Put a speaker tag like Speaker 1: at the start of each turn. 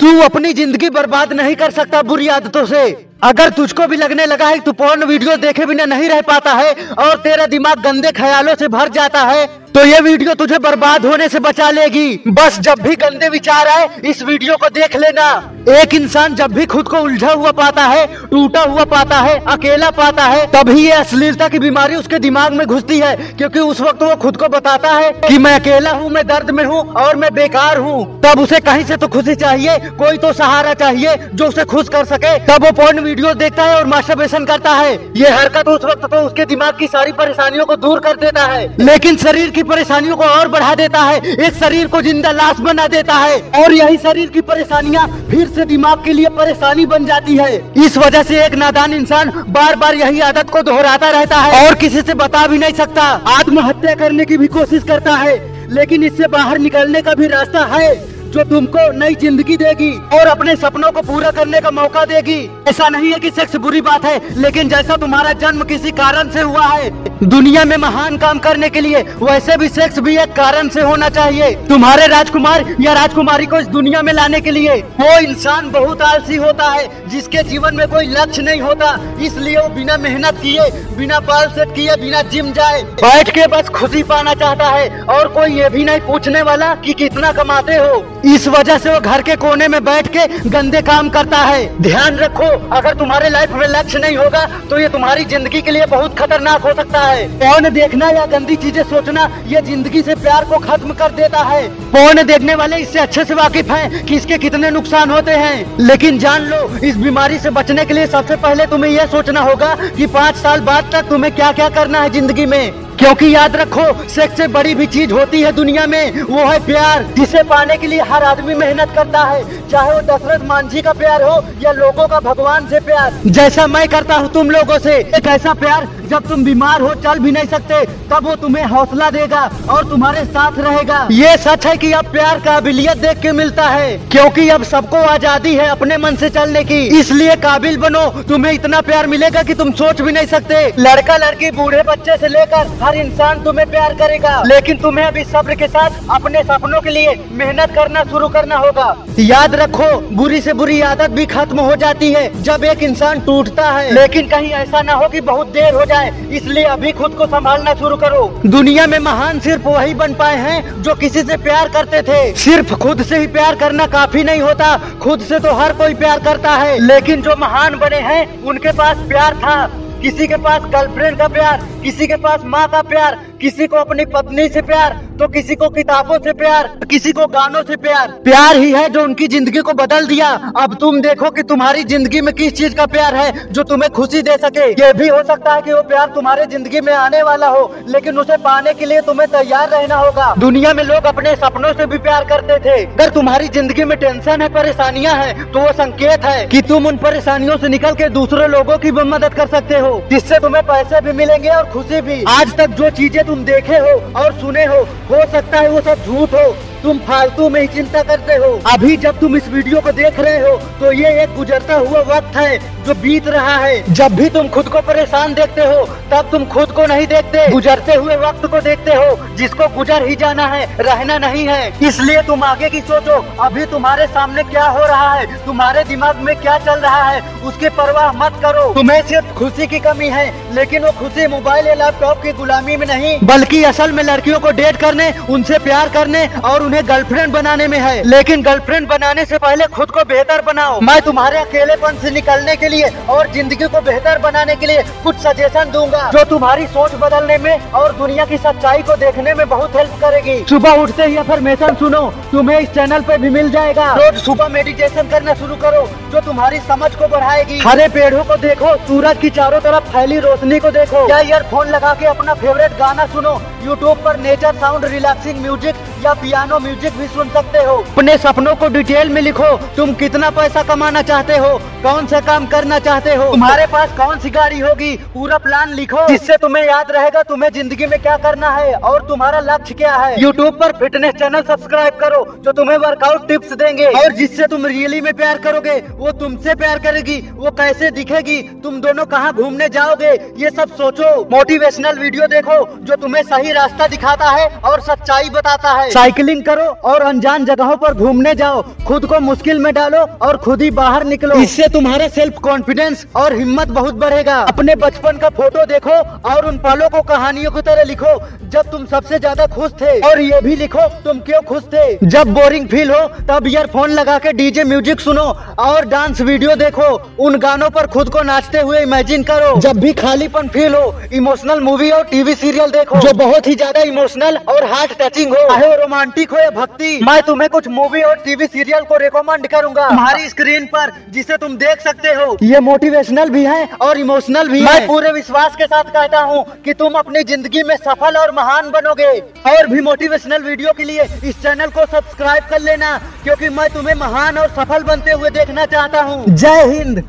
Speaker 1: तू अपनी ज़िंदगी बर्बाद नहीं कर सकता बुरी आदतों से। अगर तुझको भी लगने लगा है तू पोर्न वीडियो देखे बिना नहीं रह पाता है और तेरा दिमाग गंदे ख्यालों से भर जाता है तो ये वीडियो तुझे बर्बाद होने से बचा लेगी। बस जब भी गंदे विचार आए, इस वीडियो को देख लेना। एक इंसान जब भी खुद को उलझा हुआ पाता है, टूटा हुआ पाता है, अकेला पाता है, तभी ये अश्लीलता की बीमारी उसके दिमाग में घुसती है, क्योंकि उस वक्त वो खुद को बताता है कि मैं अकेला हूँ, मैं दर्द में हूँ और मैं बेकार हूँ। तब उसे कहीं से तो खुशी चाहिए, कोई तो सहारा चाहिए, जो उसे खुश कर सके। तब वो पोर्न वीडियो देखता है और मास्टरबेशन करता है। ये हरकत उस वक्त तो उसके दिमाग की सारी परेशानियों को दूर कर देता है। लेकिन शरीर की परेशानियों को और बढ़ा देता है। इस शरीर को ज़िंदा लाश बना देता है। और यही शरीर की परेशानियाँ फिर से दिमाग के लिए परेशानी बन जाती है। इस वजह से एक नादान इंसान बार बार यही आदत को दोहराता रहता है। और किसी से बता भी नहीं सकता। आत्महत्या करने की भी कोशिश करता है। लेकिन इससे बाहर निकलने का भी रास्ता है, जो तुमको नई ज़िंदगी देगी और अपने सपनों को पूरा करने का मौका देगी। ऐसा नहीं है कि सेक्स बुरी बात है, लेकिन जैसा तुम्हारा जन्म किसी कारण से हुआ है दुनिया में महान काम करने के लिए वैसे भी सेक्स भी एक कारण से होना चाहिए। तुम्हारे राजकुमार या राजकुमारी को इस दुनिया में लाने के लिए वो इंसान बहुत आलसी होता है, जिसके जीवन में कोई लक्ष्य नहीं होता। इसलिए वो बिना मेहनत किए, बिना बाल सेट किए, बिना जिम जाए, बैठ के बस खुशी पाना चाहता है। और कोई ये भी नहीं पूछने वाला कि कितना कमाते हो। इस वजह से वो घर के कोने में बैठ के गंदे काम करता है। ध्यान रखो, अगर तुम्हारे लाइफ में लक्ष्य नहीं होगा तो ये तुम्हारी ज़िंदगी के लिए बहुत खतरनाक हो सकता है। फ़ोन देखना या गंदी चीज़ें सोचना, ये ज़िंदगी से प्यार को खत्म कर देता है। पौन देखने वाले इससे अच्छे से वाकिफ हैं कि इसके कितने नुकसान होते हैं? लेकिन जान लो, इस बीमारी से बचने के लिए सबसे पहले तुम्हें यह सोचना होगा कि पाँच साल बाद तक तुम्हें क्या क्या करना है ज़िंदगी में। क्योंकि याद रखो, सेक्स से बड़ी भी चीज़ होती है दुनिया में, वो है प्यार, जिसे पाने के लिए हर आदमी मेहनत करता है। चाहे वो दशरथ मांझी का प्यार हो या लोगों का भगवान से प्यार। जैसा मैं करता हूँ तुम लोगों से, एक ऐसा प्यार जब तुम बीमार हो, चल भी नहीं सकते, तब वो तुम्हें हौसला देगा और तुम्हारे साथ रहेगा। ये सच है कि अब प्यार काबिलियत देख के मिलता है, क्योंकि अब सबको आज़ादी है अपने मन से चलने की। इसलिए काबिल बनो, तुम्हें इतना प्यार मिलेगा कि तुम सोच भी नहीं सकते। लड़का लड़की, बूढ़े बच्चे से लेकर हर इंसान तुम्हें प्यार करेगा। लेकिन तुम्हें अभी सब्र के साथ अपने सपनों के लिए मेहनत करना शुरू करना होगा। याद रखो, बुरी से बुरी आदत भी खत्म हो जाती है, जब एक इंसान टूटता है। लेकिन कहीं ऐसा ना हो कि बहुत देर हो जाए। इसलिए अभी खुद को संभालना शुरू करो। दुनिया में महान सिर्फ़ वही बन पाए हैं जो किसी से प्यार करते थे। सिर्फ़ खुद से ही प्यार करना काफ़ी नहीं होता, खुद से तो हर कोई प्यार करता है। लेकिन जो महान बने हैं, उनके पास प्यार था। किसी के पास गर्लफ्रेंड का प्यार, किसी के पास माँ का प्यार, किसी को अपनी पत्नी से प्यार तो किसी को किताबों से प्यार, किसी को गानों से प्यार। प्यार ही है जो उनकी ज़िंदगी को बदल दिया। अब तुम देखो कि तुम्हारी ज़िंदगी में किस चीज़ का प्यार है जो तुम्हें खुशी दे सके। ये भी हो सकता है कि वो प्यार तुम्हारे ज़िंदगी में आने वाला हो, लेकिन उसे पाने के लिए तुम्हें तैयार रहना होगा। दुनिया में लोग अपने सपनों से भी प्यार करते थे। अगर तुम्हारी ज़िंदगी में टेंशन है, परेशानियाँ हैं तो वो संकेत है कि तुम उन परेशानियों से निकल के दूसरे लोगों की भी मदद कर सकते हो, जिससे तुम्हें पैसे भी मिलेंगे और खुशी भी। आज तक जो चीज़ें तुम देखे हो और सुने हो हो सकता है वो सब झूठ हो। तुम फालतू में ही चिंता करते हो। अभी जब तुम इस वीडियो को देख रहे हो तो ये एक गुजरता हुआ वक्त है जो बीत रहा है। जब भी तुम खुद को परेशान देखते हो, तब तुम खुद को नहीं देखते। गुजरते हुए वक्त को देखते हो, जिसको गुजर ही जाना है, रहना नहीं है। इसलिए तुम आगे की सोचो, अभी तुम्हारे सामने क्या हो रहा है, तुम्हारे दिमाग में क्या चल रहा है, उसकी परवाह मत करो। तुम्हें सिर्फ़ खुशी की कमी है, लेकिन वो खुशी मोबाइल या लैपटॉप की गुलामी में नहीं, बल्कि असल में लड़कियों को डेट करने, उनसे प्यार करने और उन्हें गर्लफ्रेंड बनाने में है। लेकिन गर्लफ्रेंड बनाने से पहले खुद को बेहतर बनाओ। मैं तुम्हारे अकेलेपन से निकलने के लिए और ज़िंदगी को बेहतर बनाने के लिए कुछ सजेशन दूँगा, जो तुम्हारी सोच बदलने में और दुनिया की सच्चाई को देखने में बहुत हेल्प करेगी। सुबह उठते ही अफर्मेशन सुनो, तुम्हें इस चैनल पे भी मिल जाएगा। रोज सुबह मेडिटेशन करना शुरू करो, जो तुम्हारी समझ को बढ़ाएगी। हरे पेड़ों को देखो, सूरज की चारों तरफ़ फैली रोशनी को देखो। या ईयरफोन लगा के अपना फेवरेट गाना सुनो यूट्यूब पर नेचर साउंड रिलैक्सिंग म्यूज़िक या पियानो म्यूज़िक भी सुन सकते हो। अपने सपनों को डिटेल में लिखो, तुम कितना पैसा कमाना चाहते हो, कौन सा काम करना चाहते हो, तुम्हारे पास कौन सी गाड़ी होगी, पूरा प्लान लिखो। जिससे तुम्हें याद रहेगा तुम्हें ज़िंदगी में क्या करना है और तुम्हारा लक्ष्य क्या है। यूट्यूब पर फिटनेस चैनल सब्सक्राइब करो, जो तुम्हें वर्कआउट टिप्स देंगे। और जिससे तुम रियली में प्यार करोगे, वो तुमसे प्यार करेगी, वो कैसे दिखेगी, तुम दोनों कहाँ घूमने जाओगे, ये सब सोचो। मोटिवेशनल वीडियो देखो, जो तुम्हें सही रास्ता दिखाता है और सच्चाई बताता है। साइकिलिंग करो और अनजान जगहों पर घूमने जाओ। खुद को मुश्किल में डालो और खुद ही बाहर निकलो। इससे तुम्हारा सेल्फ कॉन्फिडेंस और हिम्मत बहुत बढ़ेगा। अपने बचपन का फ़ोटो देखो और उन पलों को कहानियों की तरह लिखो जब तुम सबसे ज़्यादा खुश थे। और ये भी लिखो तुम क्यों खुश थे? जब बोरिंग फील हो तब ईयरफोन लगा के डीजे म्यूज़िक सुनो और डांस वीडियो देखो। उन गानों पर खुद को नाचते हुए इमेजिन करो। जब भी खालीपन फील हो इमोशनल मूवी और टीवी सीरियल देखो। जो बहुत ही ज़्यादा इमोशनल और हार्ट टचिंग हो। चाहे रोमांटिक हो या भक्ति। मैं तुम्हें कुछ मूवी और टीवी सीरियल को रिकमेंड करूँगा। हमारी स्क्रीन पर जिसे तुम देख सकते हो। ये मोटिवेशनल भी है और इमोशनल भी मैं पूरे विश्वास के साथ कहता हूँ कि तुम अपनी ज़िंदगी में सफल और महान बनोगे। और भी मोटिवेशनल वीडियो के लिए इस चैनल को सब्सक्राइब कर लेना क्योंकि मैं तुम्हें महान और सफल बनते हुए देखना चाहता हूँ। जय हिंद।